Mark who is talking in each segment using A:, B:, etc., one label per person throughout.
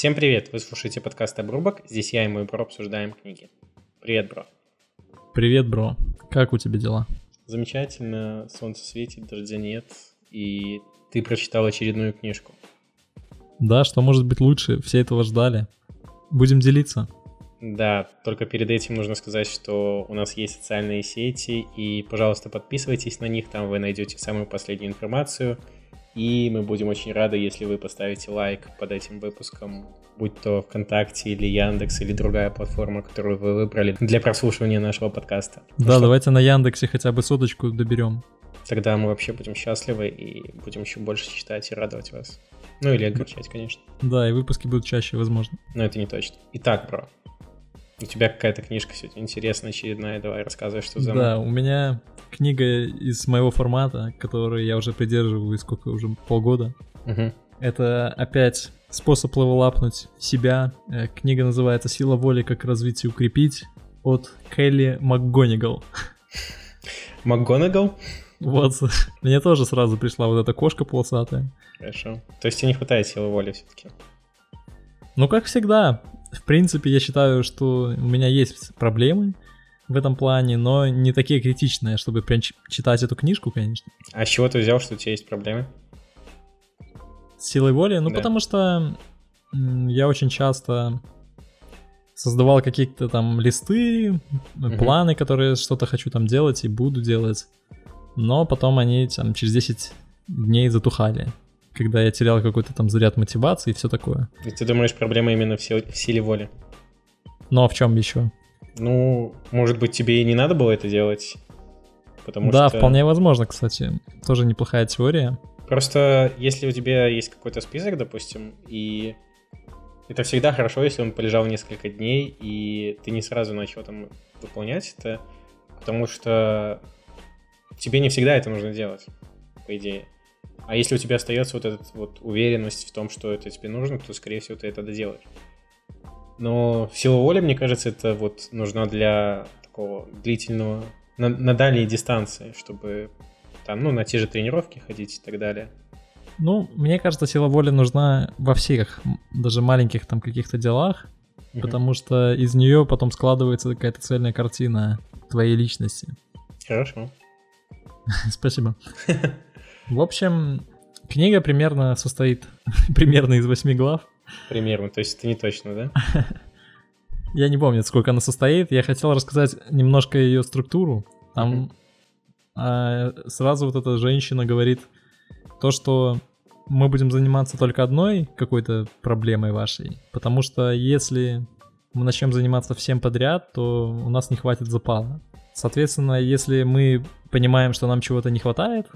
A: Всем привет! Вы слушаете подкаст «Обрубок». Здесь я и мой бро обсуждаем книги. Привет, бро.
B: Привет, бро. Как у тебя дела?
A: Замечательно. Солнце светит, дождя нет. И ты прочитал очередную книжку.
B: Да, что может быть лучше? Все этого ждали. Будем делиться.
A: Да, только перед этим нужно сказать, что у нас есть социальные сети, и, пожалуйста, подписывайтесь на них, там вы найдете самую последнюю информацию, и мы будем очень рады, если вы поставите лайк под этим выпуском, будь то ВКонтакте или Яндекс или другая платформа, которую вы выбрали для прослушивания нашего подкаста.
B: Ну да, что? давайте на Яндексе хотя бы соточку доберем.
A: Тогда мы вообще будем счастливы и будем еще больше читать и радовать вас. Ну или огорчать, конечно.
B: Да, и выпуски будут чаще, возможно.
A: Но это не точно. Итак, бро, у тебя какая-то книжка сегодня интересная, очередная. Давай рассказывай, что за...
B: Да, у меня книга из моего формата, который я уже придерживаюсь сколько уже полгода.
A: Угу.
B: Это опять способ левелапнуть себя. Э, книга называется «Сила воли. Как развить и укрепить» от Келли МакГонигал.
A: МакГонагал?
B: Вот, мне тоже сразу пришла вот эта кошка полосатая.
A: Хорошо. То есть тебе не хватает силы воли все-таки?
B: Ну, как всегда, в принципе, я считаю, что у меня есть проблемы в этом плане, но не такие критичные, чтобы прям читать эту книжку, конечно.
A: А с чего ты взял, что у тебя есть проблемы?
B: С силой воли? Ну, да. потому что я очень часто создавал какие-то там листы, угу. планы, которые что-то хочу там делать и буду делать, но потом они там через 10 дней затухали когда я терял какой-то там заряд мотивации и все такое.
A: И ты думаешь, проблема именно в, сил- в силе воли?
B: Ну а в чем еще?
A: Ну, может быть, тебе и не надо было это делать?
B: Потому да, что... вполне возможно, кстати. Тоже неплохая теория.
A: Просто если у тебя есть какой-то список, допустим, и это всегда хорошо, если он полежал несколько дней, и ты не сразу начал там выполнять это, потому что тебе не всегда это нужно делать, по идее. А если у тебя остается вот эта вот уверенность в том, что это тебе нужно, то, скорее всего, ты это доделаешь. Но сила воли, мне кажется, это вот нужна для такого длительного, на, на дальней дистанции, чтобы там, ну, на те же тренировки ходить и так далее.
B: Ну, мне кажется, сила воли нужна во всех, даже маленьких там каких-то делах, угу. потому что из нее потом складывается какая-то цельная картина твоей личности.
A: Хорошо.
B: Спасибо. В общем, книга примерно состоит примерно из восьми глав.
A: Примерно, то есть это не точно, да?
B: Я не помню, сколько она состоит. Я хотел рассказать немножко ее структуру. Там а, сразу вот эта женщина говорит то, что мы будем заниматься только одной какой-то проблемой вашей, потому что если мы начнем заниматься всем подряд, то у нас не хватит запала. Соответственно, если мы понимаем, что нам чего-то не хватает,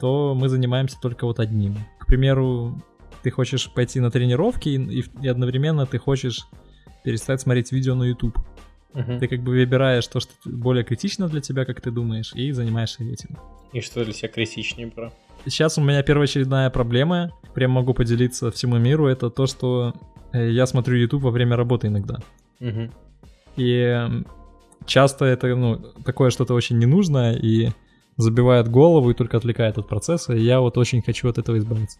B: то мы занимаемся только вот одним. К примеру, ты хочешь пойти на тренировки и, и одновременно ты хочешь перестать смотреть видео на YouTube. Uh-huh. Ты как бы выбираешь то, что более критично для тебя, как ты думаешь, и занимаешься этим.
A: И что для тебя критичнее, бро?
B: Сейчас у меня первоочередная проблема, прям могу поделиться всему миру, это то, что э, я смотрю YouTube во время работы иногда.
A: Uh-huh.
B: И часто это, ну, такое что-то очень ненужное, и забивает голову и только отвлекает от процесса, и я вот очень хочу от этого избавиться.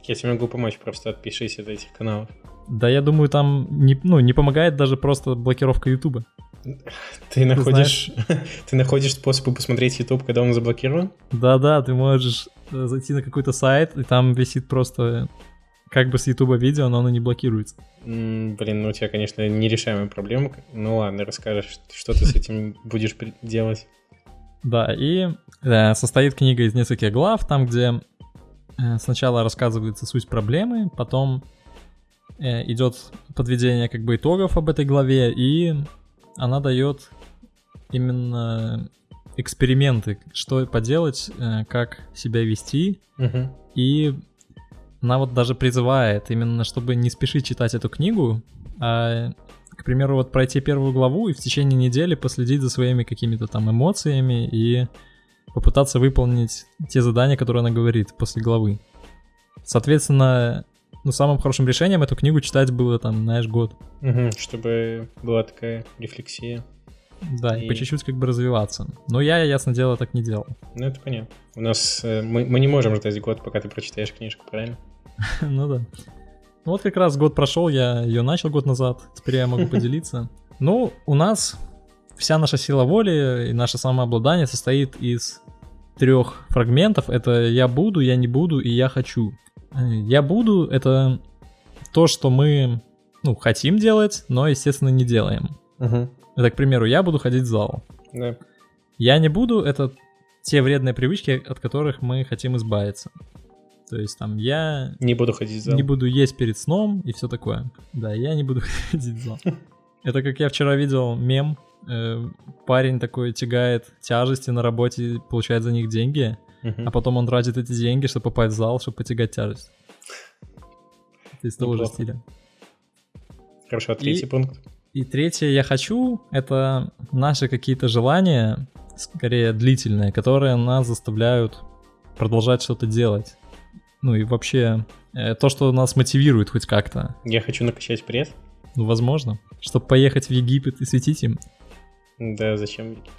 A: Так я тебе могу помочь, просто отпишись от этих каналов.
B: Да, я думаю, там не, ну, не помогает даже просто блокировка Ютуба.
A: Ты находишь, ты находишь способы посмотреть YouTube, когда он заблокирован?
B: Да-да, ты можешь э, зайти на какой-то сайт, и там висит просто как бы с YouTube видео, но оно не блокируется.
A: Блин, ну у тебя, конечно, нерешаемая проблема. Ну ладно, расскажешь, что ты с этим будешь делать.
B: Да, и э, состоит книга из нескольких глав, там, где сначала рассказывается суть проблемы, потом э, идет подведение как бы итогов об этой главе, и она дает именно эксперименты, что поделать, э, как себя вести,
A: угу.
B: и она вот даже призывает именно, чтобы не спешить читать эту книгу, а к примеру, вот пройти первую главу и в течение недели последить за своими какими-то там эмоциями и попытаться выполнить те задания, которые она говорит после главы. Соответственно, ну, самым хорошим решением эту книгу читать было там, знаешь, год.
A: Угу, чтобы была такая рефлексия.
B: Да, и... и по чуть-чуть как бы развиваться. Но я, ясно дело, так не делал.
A: Ну, это понятно. У нас... Э, мы, мы не можем ждать год, пока ты прочитаешь книжку, правильно?
B: ну да. Вот как раз год прошел, я ее начал год назад, теперь я могу поделиться. Ну, у нас вся наша сила воли и наше самообладание состоит из трех фрагментов. Это я буду, я не буду и я хочу. Я буду это то, что мы ну, хотим делать, но, естественно, не делаем.
A: Угу.
B: Это, к примеру, я буду ходить в зал.
A: Да.
B: Я не буду это те вредные привычки, от которых мы хотим избавиться. То есть там я
A: Не буду ходить в зал.
B: не буду есть перед сном и все такое. Да, я не буду ходить в зал. Это как я вчера видел мем. э, Парень такой тягает тяжести на работе, получает за них деньги,
A: Мгм.
B: а потом он тратит эти деньги, чтобы попасть в зал, чтобы потягать тяжесть. Это из того же стиля.
A: Хорошо, третий пункт.
B: И третье я хочу, это наши какие-то желания, скорее длительные, которые нас заставляют продолжать что-то делать. Ну и вообще э, то, что нас мотивирует хоть как-то.
A: Я хочу накачать пресс.
B: Ну, возможно. Чтобы поехать в Египет и светить им.
A: Да, зачем в Египет?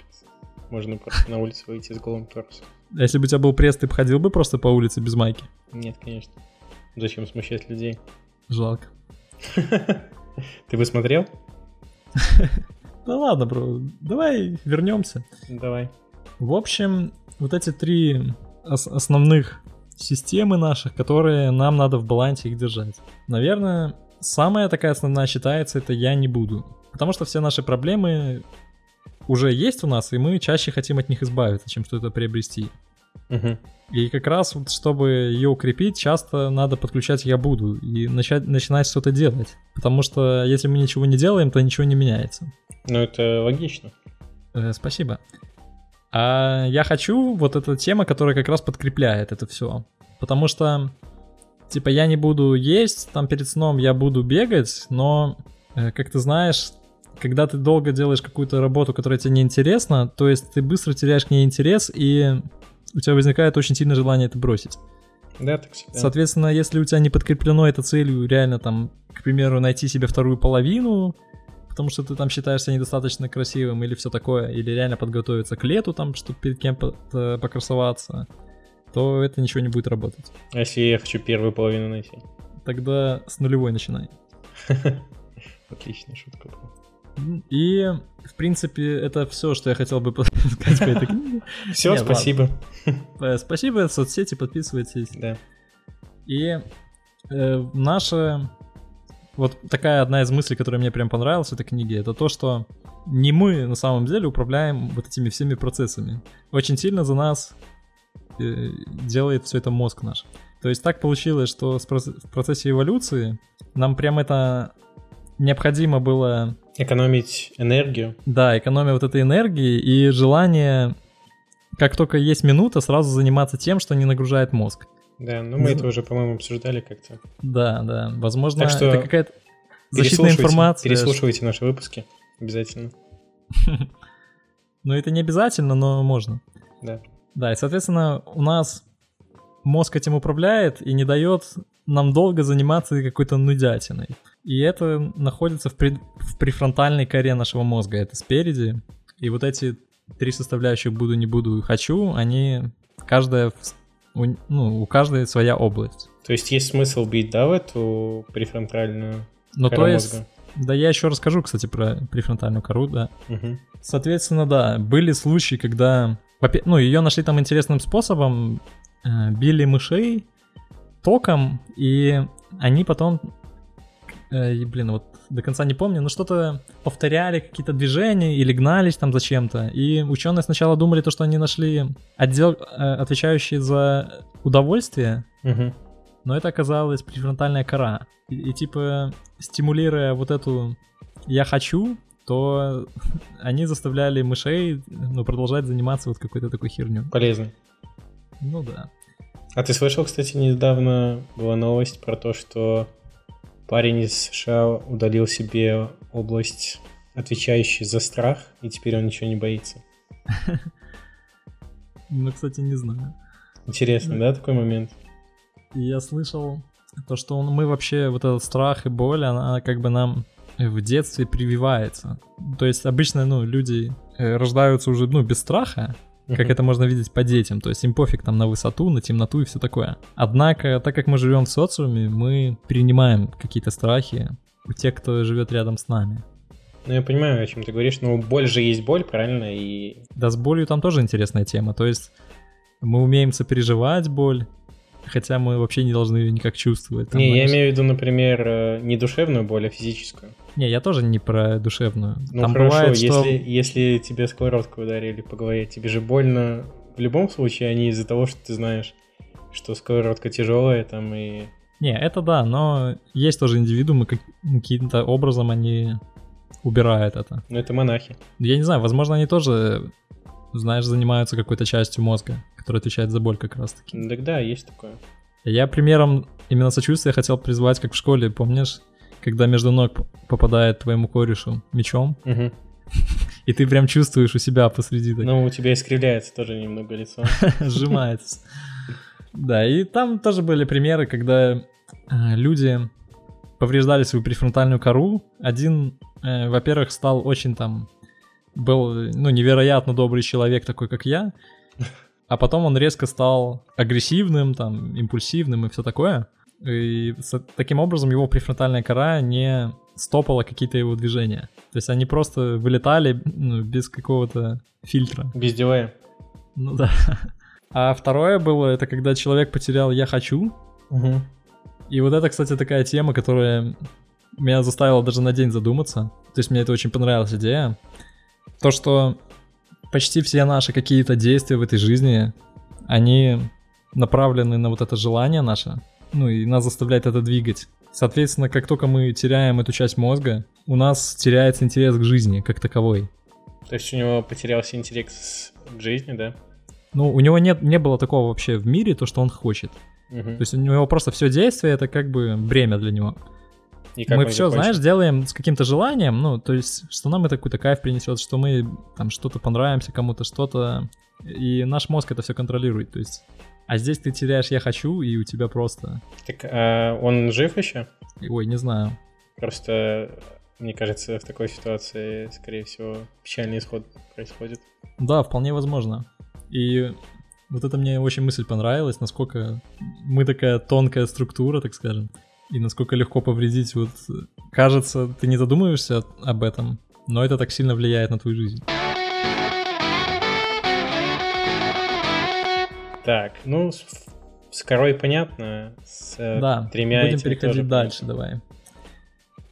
A: Можно просто на улицу выйти с голым торсом.
B: А если бы у тебя был пресс, ты бы ходил бы просто по улице без майки?
A: Нет, конечно. Зачем смущать людей?
B: Жалко.
A: Ты бы смотрел?
B: Да ладно, бро, давай вернемся.
A: Давай.
B: В общем, вот эти три ос- основных системы наших, которые нам надо в балансе их держать. Наверное, самая такая основная считается это я не буду. Потому что все наши проблемы уже есть у нас, и мы чаще хотим от них избавиться, чем что-то приобрести.
A: Мгм.
B: И как раз вот, чтобы ее укрепить, часто надо подключать «я буду» и начать, начинать что-то делать. Потому что если мы ничего не делаем, то ничего не меняется.
A: Ну, это логично.
B: Э, спасибо. А я хочу вот эта тема, которая как раз подкрепляет это все. Потому что, типа, я не буду есть, там перед сном я буду бегать, но, э, как ты знаешь, когда ты долго делаешь какую-то работу, которая тебе неинтересна, то есть ты быстро теряешь к ней интерес, и у тебя возникает очень сильное желание это бросить.
A: Да, так всегда.
B: Соответственно, если у тебя не подкреплено это целью реально там, к примеру, найти себе вторую половину, потому что ты там считаешься недостаточно красивым или все такое, или реально подготовиться к лету там, чтобы перед кем-то покрасоваться, то это ничего не будет работать.
A: А если я хочу первую половину найти?
B: Тогда с нулевой начинай.
A: Отличная шутка была.
B: И, в принципе, это все, что я хотел бы сказать по этой книге.
A: Все, спасибо.
B: Э, Спасибо, соцсети, подписывайтесь.
A: Да.
B: И э, наша вот такая одна из мыслей, которая мне прям понравилась в этой книге, это то, что не мы на самом деле управляем вот этими всеми процессами. Очень сильно за нас делает все это мозг наш. То есть так получилось, что в процессе эволюции нам прям это необходимо было,
A: Экономить энергию.
B: да, экономия вот этой энергии и желание, как только есть минута, сразу заниматься тем, что не нагружает мозг.
A: Да, ну мы это уже, по-моему, обсуждали как-то.
B: Да, да. Возможно,
A: Так что
B: это какая-то защитная информация.
A: Переслушивайте наши выпуски. Обязательно.
B: Ну, это не обязательно, но можно.
A: Да.
B: Да, и, соответственно, у нас мозг этим управляет и не дает нам долго заниматься какой-то нудятиной. И это находится в, пред- в префронтальной коре нашего мозга, это спереди. И вот эти три составляющих «буду, не буду, хочу», они каждая, у, ну, у каждой своя область.
A: То есть есть смысл бить, да, в эту префронтальную
B: Ну,
A: кору
B: то есть,
A: мозга?
B: да я еще расскажу, кстати, про префронтальную кору, да.
A: Мгм.
B: Соответственно, да, были случаи, когда, ну, ее нашли там интересным способом, э, били мышей током, и они потом, э, и, блин, вот до конца не помню, но что-то повторяли, какие-то движения или гнались там зачем-то. И ученые сначала думали то, что они нашли отдел, э, отвечающий за удовольствие,
A: Мгм.
B: но это оказалась префронтальная кора. И, и, типа, стимулируя вот эту «я хочу», то они заставляли мышей ну, продолжать заниматься вот какой-то такой херню.
A: Полезно.
B: Ну да.
A: А ты слышал, кстати, недавно была новость про то, что парень из США удалил себе область, отвечающую за страх, и теперь он ничего не боится.
B: Ну, кстати, не знаю.
A: Интересно, да, такой момент?
B: Я слышал то, что он, мы вообще, вот этот страх и боль, она как бы нам в детстве прививается. То есть обычно, ну, люди э, рождаются уже, ну, без страха, как это можно видеть по детям. То есть им пофиг там на высоту, на темноту и все такое. Однако, так как мы живем в социуме, мы принимаем какие-то страхи у тех, кто живет рядом с нами.
A: Ну, я понимаю, о чем ты говоришь, но боль же есть боль, правильно? И...
B: Да, с болью там тоже интересная тема. То есть мы умеем сопереживать боль, хотя мы вообще не должны ее никак чувствовать. Там,
A: не,
B: знаешь.
A: я имею в виду, например, э, не душевную боль, а физическую.
B: Не, я тоже не про душевную.
A: Ну
B: там
A: хорошо,
B: бывает, что...
A: если, если тебе сковородкой ударили по голове, тебе же больно в любом случае, а не из-за того, что ты знаешь, что сковородка тяжелая там и...
B: Не, это да, но есть тоже индивидуумы, как- каким-то образом они убирают это.
A: Ну это монахи.
B: Я не знаю, возможно, они тоже, знаешь, занимаются какой-то частью мозга, которая отвечает за боль как раз-таки.
A: Так да, есть такое.
B: Я примером именно сочувствия хотел призвать, как в школе, помнишь, когда между ног попадает твоему корешу мечом,
A: Мгм.
B: и ты прям чувствуешь у себя посреди так
A: Ну, у тебя искривляется тоже немного лицо.
B: сжимается. Да, и там тоже были примеры, когда э, люди повреждали свою префронтальную кору. Один, э, во-первых, стал очень там был, ну, невероятно добрый человек, такой как я. А потом он резко стал агрессивным, там, импульсивным и все такое. И таким образом его префронтальная кора не стопала какие-то его движения. То есть они просто вылетали ну, без какого-то фильтра.
A: Без дела.
B: Ну да. А второе было, это когда человек потерял «я хочу». И вот это, кстати, такая тема, которая меня заставила даже на день задуматься. То есть мне это очень понравилась идея. То, что почти все наши какие-то действия в этой жизни, они направлены на вот это желание наше, ну и нас заставляет это двигать. Соответственно, как только мы теряем эту часть мозга, у нас теряется интерес к жизни как таковой.
A: То есть у него потерялся интерес к жизни, да?
B: Ну, у него нет, не было такого вообще в мире, то, что он хочет.
A: Мгм.
B: То есть у него просто все действие это как бы бремя для него.
A: И как
B: мы все,
A: закончил?
B: знаешь, делаем с каким-то желанием, ну, то есть, что нам это какой-то кайф принесет, что мы там что-то понравимся кому-то, что-то. И наш мозг это все контролирует. То есть. А здесь ты теряешь я хочу, и у тебя просто.
A: Так а он жив еще?
B: Ой, не знаю.
A: Просто, мне кажется, в такой ситуации, скорее всего, печальный исход происходит.
B: Да, вполне возможно. И вот это мне очень мысль понравилась, насколько мы такая тонкая структура, так скажем, и насколько легко повредить. Вот кажется, ты не задумываешься об этом, но это так сильно влияет на твою жизнь.
A: Так, ну, с, с корой понятно, с э,
B: Да,
A: тремя
B: будем переходить
A: тоже
B: дальше,
A: понятно.
B: давай.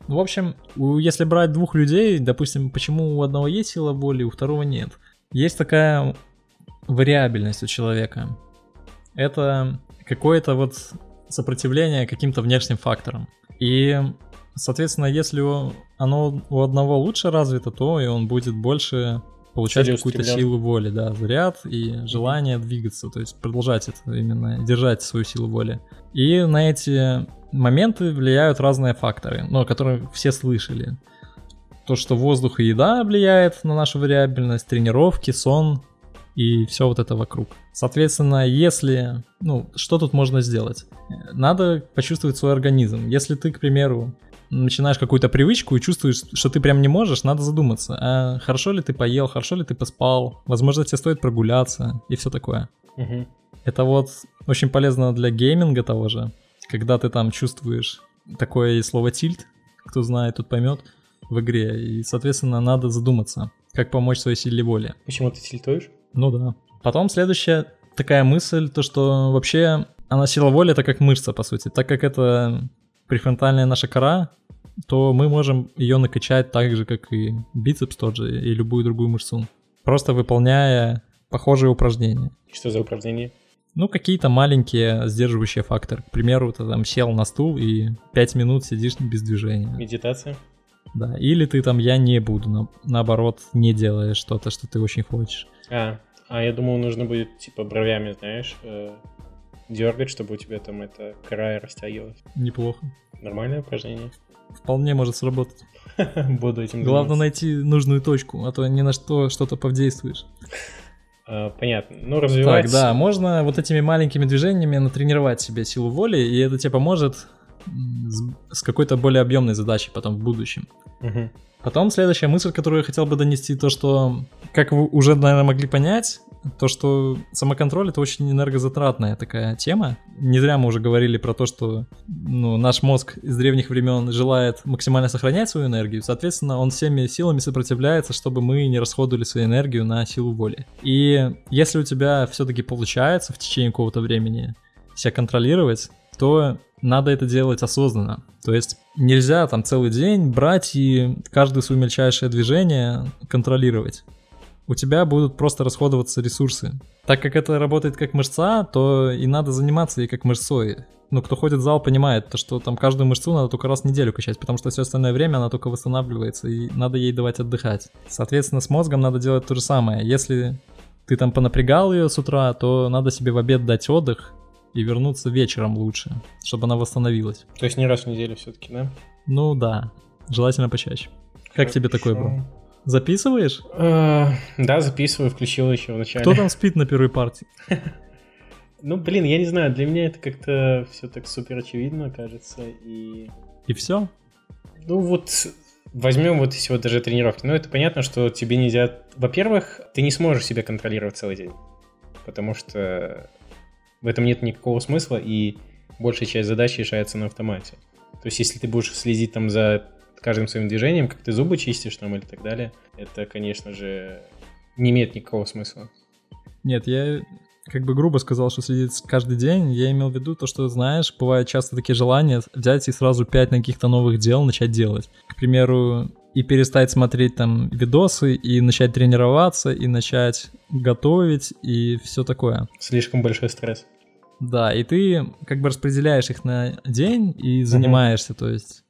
B: Ну, в общем, у- если брать двух людей, допустим, почему у одного есть сила воли, у второго нет? Есть такая вариабельность у человека. Это какое-то вот сопротивление каким-то внешним факторам. И, соответственно, если оно у одного лучше развито, то и он будет больше получать какую-то силу воли, да, заряд и желание двигаться, то есть продолжать это именно, держать свою силу воли. И на эти моменты влияют разные факторы, ну, о которых все слышали. То, что воздух и еда влияет на нашу вариабельность, тренировки, сон и все вот это вокруг. Соответственно, если, ну, что тут можно сделать? Надо почувствовать свой организм. Если ты, к примеру, начинаешь какую-то привычку и чувствуешь, что ты прям не можешь, надо задуматься, а хорошо ли ты поел, хорошо ли ты поспал, возможно, тебе стоит прогуляться и все такое.
A: Мгм.
B: Это вот очень полезно для гейминга того же, когда ты там чувствуешь такое слово тильт, кто знает, тот поймет в игре, и, соответственно, надо задуматься, как помочь своей силе воли.
A: Почему ты тильтуешь?
B: Ну да. Потом следующая такая мысль, то что вообще она сила воли это как мышца, по сути. Так как это префронтальная наша кора, то мы можем ее накачать так же, как и бицепс тот же, и любую другую мышцу. Просто выполняя похожие упражнения.
A: Что за упражнение?
B: Ну, какие-то маленькие сдерживающие факторы. К примеру, ты там сел на стул и 5 минут сидишь без движения.
A: Медитация?
B: Да. Или ты там я не буду, на- наоборот, не делаешь что-то, что ты очень хочешь.
A: А, а я думал, нужно будет, типа, бровями, знаешь, э, дергать, чтобы у тебя там эта края растягивалась.
B: Неплохо.
A: Нормальное упражнение?
B: Вполне может сработать.
A: Буду этим
B: Главное найти нужную точку, а то ни на что что-то повдействуешь.
A: А, понятно. Ну, развивать...
B: Так, да, можно вот этими маленькими движениями натренировать себе силу воли, и это тебе поможет с, с какой-то более объемной задачей потом в будущем.
A: Мгм.
B: Потом следующая мысль, которую я хотел бы донести, то что, как вы уже, наверное, могли понять, то, что самоконтроль это очень энергозатратная такая тема. Не зря мы уже говорили про то, что ну, наш мозг из древних времен желает максимально сохранять свою энергию. Соответственно, он всеми силами сопротивляется, чтобы мы не расходовали свою энергию на силу воли. И если у тебя все-таки получается в течение какого-то времени себя контролировать, то надо это делать осознанно. То есть нельзя там целый день брать и каждое свое мельчайшее движение контролировать. У тебя будут просто расходоваться ресурсы. Так как это работает как мышца, то и надо заниматься ей как мышцой. Ну, кто ходит в зал, понимает, то, что там каждую мышцу надо только раз в неделю качать, потому что все остальное время она только восстанавливается, и надо ей давать отдыхать. Соответственно, с мозгом надо делать то же самое. Если ты там понапрягал ее с утра, то надо себе в обед дать отдых и вернуться вечером лучше, чтобы она восстановилась.
A: То есть не раз в неделю все-таки, да?
B: Ну да, желательно почаще. Как тебе такое, бро?
A: Хорошо.
B: Записываешь?
A: Э, Да, записываю, включил еще в начале.
B: Кто там спит на первой партии?
A: Ну, блин, я не знаю, для меня это как-то все так супер очевидно, кажется, и...
B: И все?
A: Ну вот, возьмем вот эти вот даже тренировки. Ну, это понятно, что тебе нельзя... Во-первых, ты не сможешь себя контролировать целый день, потому что в этом нет никакого смысла, и большая часть задач решается на автомате. То есть, если ты будешь следить там за каждым своим движением, как ты зубы чистишь там или так далее, это, конечно же, не имеет никакого смысла.
B: Нет, я как бы грубо сказал, что следить каждый день. Я имел в виду то, что, знаешь, бывают часто такие желания взять и сразу пять на каких-то новых дел начать делать. К примеру, и перестать смотреть там видосы, и начать тренироваться, и начать готовить, и все такое.
A: Слишком большой стресс.
B: Да, и ты как бы распределяешь их на день и занимаешься, то есть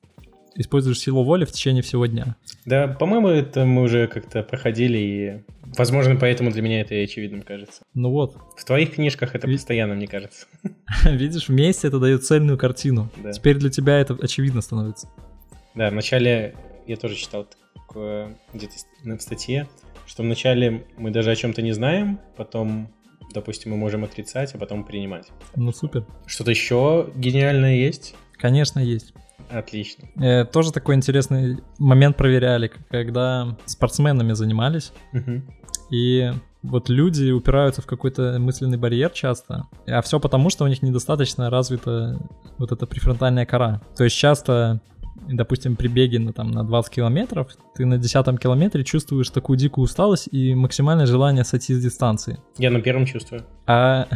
B: используешь силу воли в течение всего дня.
A: Да, по-моему, это мы уже как-то проходили, и, возможно, поэтому для меня это и очевидным кажется.
B: Ну вот,
A: В твоих книжках это
B: Ви-
A: постоянно, мне кажется.
B: видишь, вместе это дает цельную картину.
A: Да.
B: Теперь для тебя это очевидно становится.
A: Да, вначале я тоже читал где-то в статье, что вначале мы даже о чем-то не знаем, потом, допустим, мы можем отрицать, а потом принимать.
B: Ну супер.
A: Что-то еще гениальное есть?
B: Конечно, есть.
A: Отлично.
B: Э, тоже такой интересный момент проверяли, когда спортсменами занимались,
A: Мгм.
B: и вот люди упираются в какой-то мысленный барьер часто, а все потому, что у них недостаточно развита вот эта префронтальная кора. То есть часто, допустим, при беге на, там, на 20 километров, ты на 10 километре чувствуешь такую дикую усталость и максимальное желание сойти с дистанции.
A: Я на первом чувствую.
B: А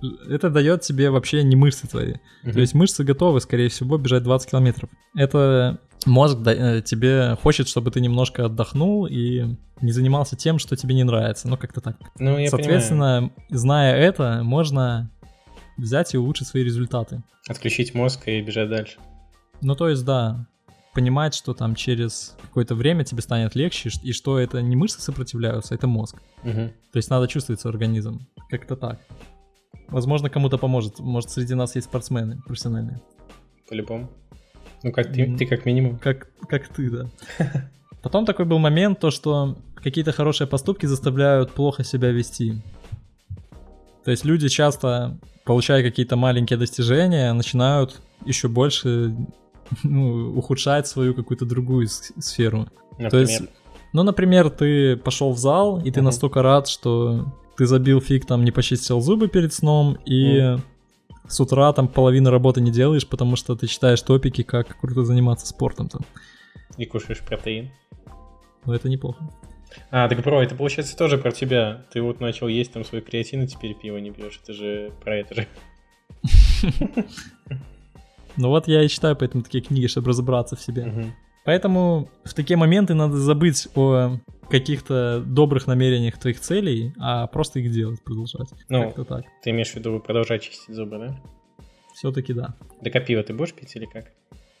B: это дает тебе вообще не мышцы твои.
A: Мгм.
B: То есть мышцы готовы, скорее всего, бежать 20 километров. Это мозг да- э, тебе хочет, чтобы ты немножко отдохнул и не занимался тем, что тебе не нравится. Ну, как-то так.
A: Ну, я понимаю.
B: Соответственно, зная это, можно взять и улучшить свои результаты.
A: Отключить мозг и бежать дальше.
B: Ну, то есть, да, понимать, что там через какое-то время тебе станет легче, и что это не мышцы сопротивляются, это мозг.
A: Мгм.
B: То есть надо чувствовать организм. Как-то так. Возможно, кому-то поможет. Может, среди нас есть спортсмены профессиональные.
A: По-любому. Ну, как ты, ты как минимум.
B: Как, как ты, да. Потом такой был момент, то, что какие-то хорошие поступки заставляют плохо себя вести. То есть люди часто, получая какие-то маленькие достижения, начинают еще больше ну, ухудшать свою какую-то другую сферу.
A: Например.
B: То есть, ну, например, ты пошел в зал, и ты
A: Мгм.
B: настолько рад, что ты забил фиг, там, не почистил зубы перед сном, и с утра там половину работы не делаешь, потому что ты читаешь топики, как круто заниматься спортом там.
A: И кушаешь протеин.
B: Ну, это неплохо.
A: А, так, бро, это получается тоже про тебя. Ты вот начал есть там свой креатин, и теперь пиво не пьешь. Это же про это же.
B: Ну вот я и читаю поэтому такие книги, чтобы разобраться в себе.
A: Мгм.
B: Поэтому в такие моменты надо забыть о каких-то добрых намерениях твоих целей, а просто их делать, продолжать.
A: Ну.
B: Как-то так.
A: Ты имеешь в виду продолжать чистить зубы, да?
B: Все-таки да.
A: Так а пиво ты будешь пить или как?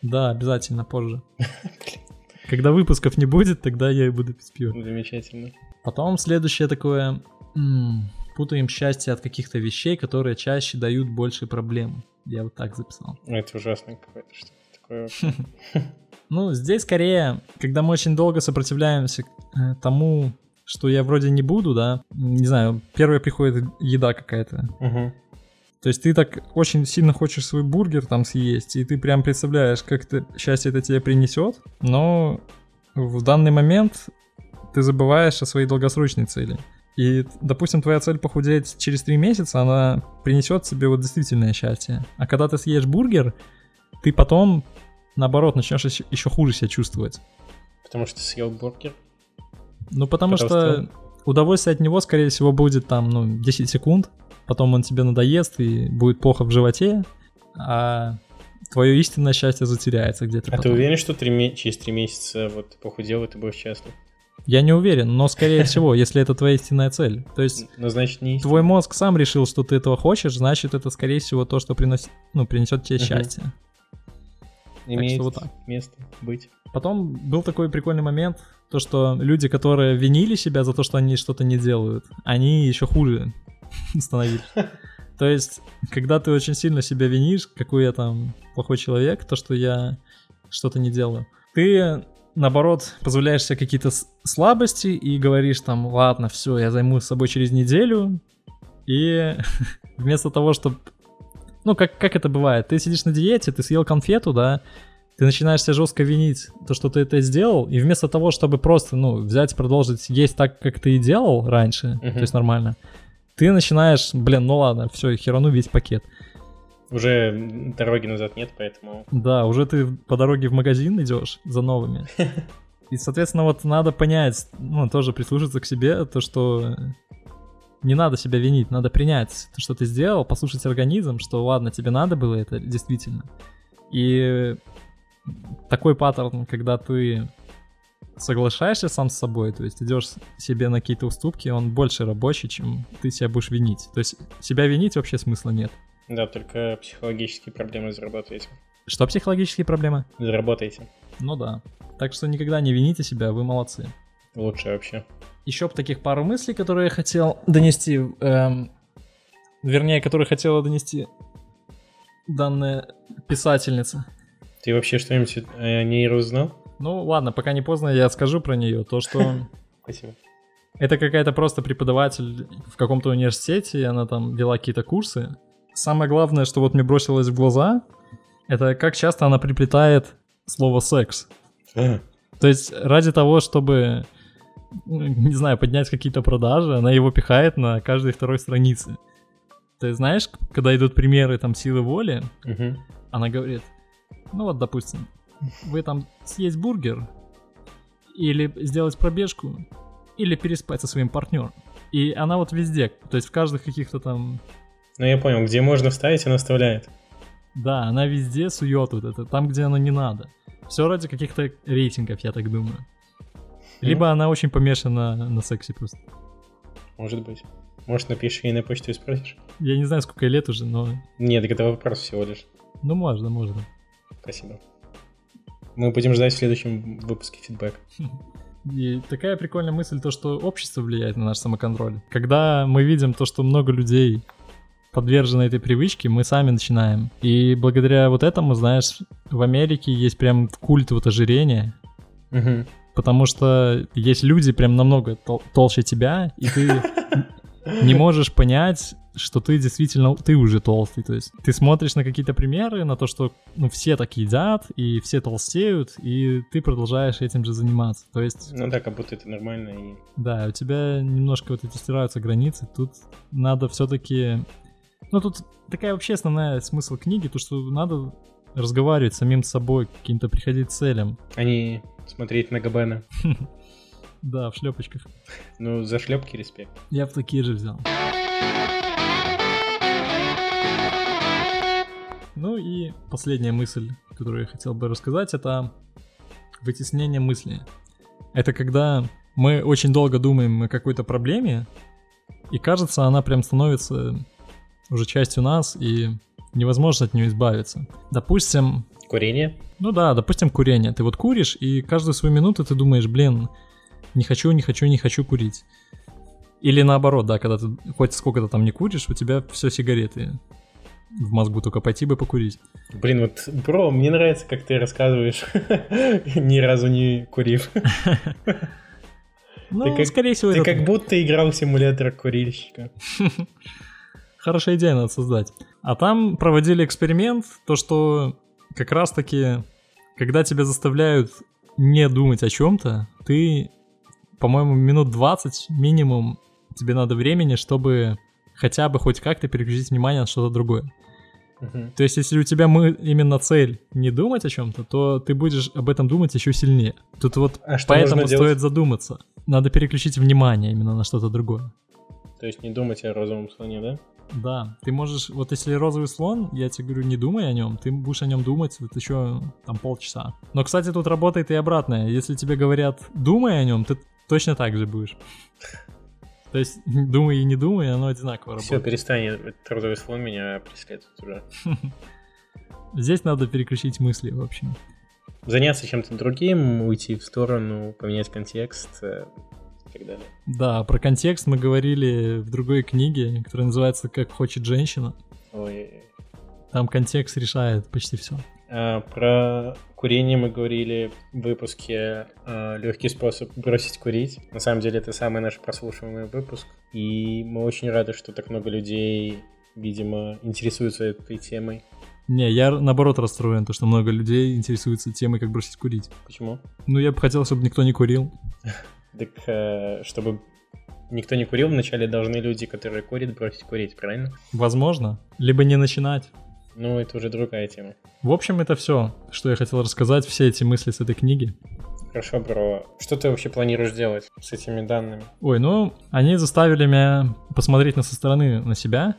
B: Да, обязательно позже. Когда выпусков не будет, тогда я и буду пить пиво.
A: Замечательно.
B: Потом следующее такое... м, Путаем счастье от каких-то вещей, которые чаще дают больше проблем. Я вот так записал.
A: Ну, это ужасно какое-то что такое.
B: Ну, здесь скорее, когда мы очень долго сопротивляемся э, тому, что я вроде не буду, да, не знаю, первая приходит еда какая-то. То есть ты так очень сильно хочешь свой бургер там съесть, и ты прям представляешь, как это, счастье это тебе принесет, но в данный момент ты забываешь о своей долгосрочной цели. И, допустим, твоя цель похудеть через три месяца, она принесет тебе вот действительное счастье. А когда ты съешь бургер, ты потом, наоборот, начнешь еще, еще хуже себя чувствовать.
A: Потому что съел бургер?
B: Ну, потому что удовольствие от него, скорее всего, будет там, ну, 10 секунд, потом он тебе надоест и будет плохо в животе, а твое истинное счастье затеряется где-то.
A: А потом. ты уверен, что три, через три месяца вот похудел, и ты будешь счастлив?
B: Я не уверен, но скорее всего, если это твоя истинная цель. То есть
A: но, значит, не
B: твой мозг сам решил, что ты этого хочешь, значит это скорее всего то, что приносит, ну, принесет тебе счастье.
A: Имеет вот так. место быть.
B: Потом был такой прикольный момент, то, что люди, которые винили себя за то, что они что-то не делают, они еще хуже становились. То есть, когда ты очень сильно себя винишь, какой я там плохой человек, то, что я что-то не делаю, ты наоборот, позволяешь себе какие-то слабости и говоришь там, ладно, все, я займусь собой через неделю, и вместо того, чтобы... Ну, как, как это бывает? Ты сидишь на диете, ты съел конфету, да, ты начинаешь себя жестко винить, то, что ты это сделал, и вместо того, чтобы просто, ну, взять и продолжить есть так, как ты и делал раньше, uh-huh. то есть нормально, ты начинаешь, блин, ну ладно, все, херану весь пакет.
A: Уже дороги назад нет, поэтому...
B: Да, уже ты по дороге в магазин идешь за новыми. И, соответственно, вот надо понять, ну, тоже прислушаться к себе, то, что не надо себя винить, надо принять то, что ты сделал, послушать организм, что ладно, тебе надо было это действительно. И такой паттерн, когда ты соглашаешься сам с собой, то есть идешь себе на какие-то уступки, он больше рабочий, чем ты себя будешь винить. То есть себя винить вообще смысла нет.
A: Да, только психологические проблемы заработаете.
B: Что психологические проблемы?
A: Заработаете.
B: Ну да. Так что никогда не вините себя, вы молодцы.
A: Лучше вообще.
B: Еще таких пару мыслей, которые я хотел донести, эм, вернее, которые хотела донести данная писательница.
A: Ты вообще что-нибудь о ней узнал?
B: Ну ладно, пока не поздно, я скажу про нее. То, что...
A: Спасибо.
B: Это какая-то просто преподаватель в каком-то университете, она там вела какие-то курсы, Самое главное, что вот мне бросилось в глаза, это как часто она приплетает слово секс. То есть ради того, чтобы, не знаю, поднять какие-то продажи, она его пихает на каждой второй странице. Ты знаешь, когда идут примеры там силы воли, угу. она говорит, ну вот, допустим, вы там съесть бургер, или сделать пробежку, или переспать со своим партнером. И она вот везде, то есть в каждых каких-то там
A: ну, я понял, где можно вставить, она вставляет.
B: Да, она везде сует вот это, там, где оно не надо. Все ради каких-то рейтингов, я так думаю. Либо mm. она очень помешана на, сексе просто.
A: Может быть. Может, напишешь ей на почту и спросишь?
B: Я не знаю, сколько лет уже, но...
A: Нет, это вопрос всего лишь.
B: Ну, можно, можно.
A: Спасибо. Мы будем ждать в следующем выпуске фидбэк.
B: И такая прикольная мысль, то, что общество влияет на наш самоконтроль. Когда мы видим то, что много людей подвержены этой привычке, мы сами начинаем. И благодаря вот этому, знаешь, в Америке есть прям культ вот ожирения. Угу. Потому что есть люди прям намного тол- толще тебя, и ты не можешь понять, что ты действительно, ты уже толстый. То есть ты смотришь на какие-то примеры, на то, что ну, все так едят, и все толстеют, и ты продолжаешь этим же заниматься. То есть...
A: Ну да, как будто это нормально. И...
B: Да, у тебя немножко вот эти стираются границы. Тут надо все-таки ну, тут такая вообще основная смысл книги, то, что надо разговаривать с самим собой, каким-то приходить целям.
A: А не смотреть на Габена.
B: Да, в шлепочках.
A: Ну, за шлепки респект.
B: Я в такие же взял. Ну и последняя мысль, которую я хотел бы рассказать, это вытеснение мысли. Это когда мы очень долго думаем о какой-то проблеме, и кажется, она прям становится уже частью нас, и невозможно от нее избавиться. Допустим...
A: Курение?
B: Ну да, допустим, курение. Ты вот куришь, и каждую свою минуту ты думаешь, блин, не хочу, не хочу, не хочу курить. Или наоборот, да, когда ты хоть сколько-то там не куришь, у тебя все сигареты в мозгу, только пойти бы покурить.
A: Блин, вот, бро, мне нравится, как ты рассказываешь, ни разу не курив.
B: Ну, скорее всего,
A: Ты как будто играл в симулятор курильщика.
B: хорошая идея надо создать. А там проводили эксперимент, то что как раз-таки, когда тебя заставляют не думать о чем-то, ты, по-моему, минут 20 минимум тебе надо времени, чтобы хотя бы хоть как-то переключить внимание на что-то другое.
A: Мгм.
B: То есть, если у тебя мы, именно цель не думать о чем-то, то ты будешь об этом думать еще сильнее. Тут вот
A: А
B: поэтому стоит задуматься. Надо переключить внимание именно на что-то другое.
A: То есть не думать о розовом слоне, да?
B: Да, ты можешь, вот если розовый слон, я тебе говорю, не думай о нем, ты будешь о нем думать вот еще там полчаса. Но, кстати, тут работает и обратное. Если тебе говорят, думай о нем, ты точно так же будешь. То есть, думай и не думай, оно одинаково
A: Все,
B: работает.
A: перестань, этот розовый слон меня преследует уже.
B: Здесь надо переключить мысли, в общем.
A: Заняться чем-то другим, уйти в сторону, поменять контекст э, так далее.
B: Да, про контекст мы говорили в другой книге, которая называется «Как хочет женщина».
A: Ой.
B: Там контекст решает почти все.
A: А, про курение мы говорили в выпуске «Легкий способ бросить курить». На самом деле это самый наш прослушиваемый выпуск. И мы очень рады, что так много людей, видимо, интересуются этой темой.
B: Не, я наоборот расстроен, то что много людей интересуются темой, как бросить курить.
A: Почему?
B: Ну, я бы хотел, чтобы никто не курил.
A: Так, э, чтобы никто не курил, вначале должны люди, которые курят, бросить курить, правильно?
B: Возможно. Либо не начинать.
A: Ну, это уже другая тема.
B: В общем, это все, что я хотел рассказать, все эти мысли с этой книги.
A: Хорошо, бро. Что ты вообще планируешь делать с этими данными?
B: Ой, ну, они заставили меня посмотреть на со стороны на себя.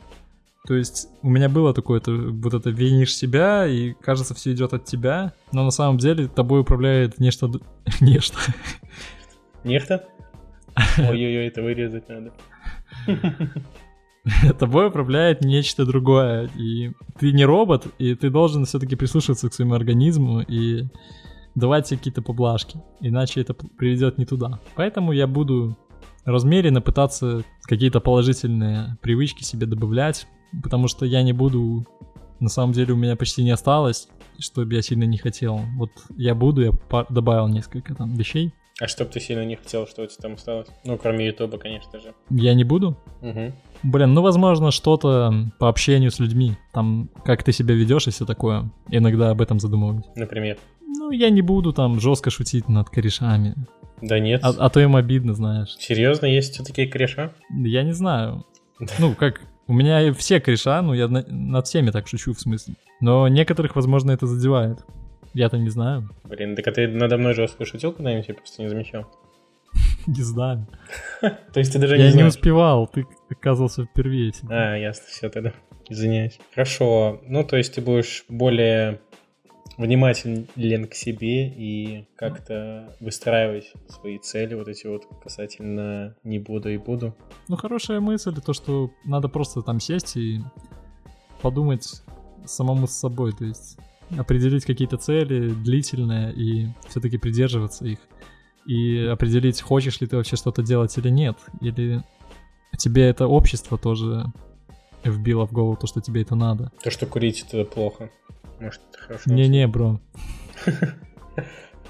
B: То есть у меня было такое, то, вот это винишь себя, и кажется, все идет от тебя, но на самом деле тобой управляет нечто... нечто.
A: Нехта? Ой-ой-ой, это вырезать надо.
B: тобой управляет нечто другое, и ты не робот, и ты должен все-таки прислушиваться к своему организму и давать себе какие-то поблажки, иначе это приведет не туда. Поэтому я буду размеренно пытаться какие-то положительные привычки себе добавлять, потому что я не буду, на самом деле у меня почти не осталось, чтобы я сильно не хотел. Вот я буду, я добавил несколько там вещей.
A: А чтоб ты сильно не хотел, что у тебя там осталось? Ну, кроме Ютуба, конечно же.
B: Я не буду,
A: Угу.
B: Блин, ну возможно что-то по общению с людьми, там как ты себя ведешь и все такое. Иногда об этом задумываюсь.
A: Например.
B: Ну я не буду там жестко шутить над корешами,
A: Да нет.
B: а, а то им обидно, знаешь.
A: Серьезно, есть все такие кореша?
B: Я не знаю. Ну как, у меня все кореша, ну я на- над всеми так шучу в смысле. Но некоторых, возможно, это задевает. Я-то не знаю,
A: Блин, так а ты надо мной жестко шутил когда-нибудь? Я просто не замечал.
B: не знаю.
A: То есть ты даже
B: Я
A: не
B: не
A: знаешь?
B: успевал, ты оказывался впервые.
A: А, ясно, все тогда. Извиняюсь. Хорошо. Ну, то есть ты будешь более внимателен к себе и как-то выстраивать свои цели, вот эти вот касательно не буду и буду.
B: Ну, хорошая мысль, то, что надо просто там сесть и подумать самому с собой, то есть определить какие-то цели длительные и все-таки придерживаться их. И определить, хочешь ли ты вообще что-то делать или нет. Или тебе это общество тоже вбило в голову то, что тебе это надо.
A: То, что курить это плохо. Может, это хорошо.
B: Не-не, бро.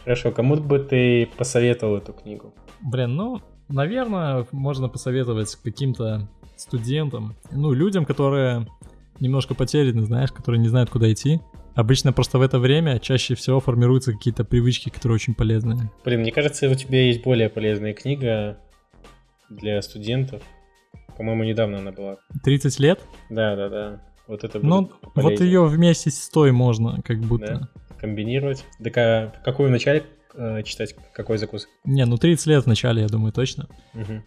A: Хорошо, кому бы ты посоветовал эту книгу?
B: Блин, ну, наверное, можно посоветовать каким-то студентам, ну, людям, которые немножко потеряны, знаешь, которые не знают, куда идти. Обычно просто в это время чаще всего формируются какие-то привычки, которые очень полезные.
A: Блин, мне кажется, у тебя есть более полезная книга для студентов. По-моему, недавно она была.
B: 30 лет?
A: Да, да, да. Вот это
B: Ну,
A: будет
B: вот
A: полезнее.
B: ее вместе с той можно, как будто.
A: комбинировать. Так а какую вначале э, читать, какой закус?
B: Не, ну 30 лет в начале, я думаю, точно.
A: Мгм.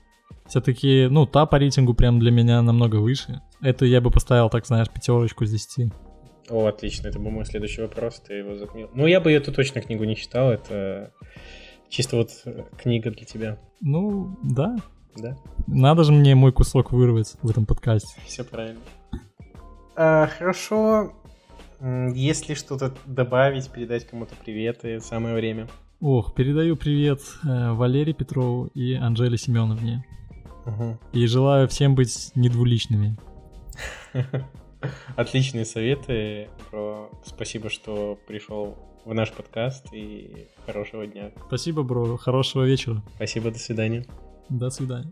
B: Все-таки, ну, та по рейтингу прям для меня намного выше. Это я бы поставил, так знаешь, пятерочку с 10.
A: О, отлично, это был мой следующий вопрос, ты его затмил. Ну, я бы эту точно книгу не читал, это чисто вот э, книга для тебя,
B: Ну, да.
A: да?
B: Надо же мне мой кусок вырвать в этом подкасте.
A: Все правильно. А, хорошо, если что-то добавить, передать кому-то приветы, самое время.
B: Ох, передаю привет э, Валерии Петрову и Анжеле Семеновне. И желаю всем быть недвуличными.
A: Отличные советы, бро. Спасибо, что пришел в наш подкаст и хорошего дня.
B: Спасибо, бро. Хорошего вечера.
A: Спасибо, до свидания.
B: До свидания.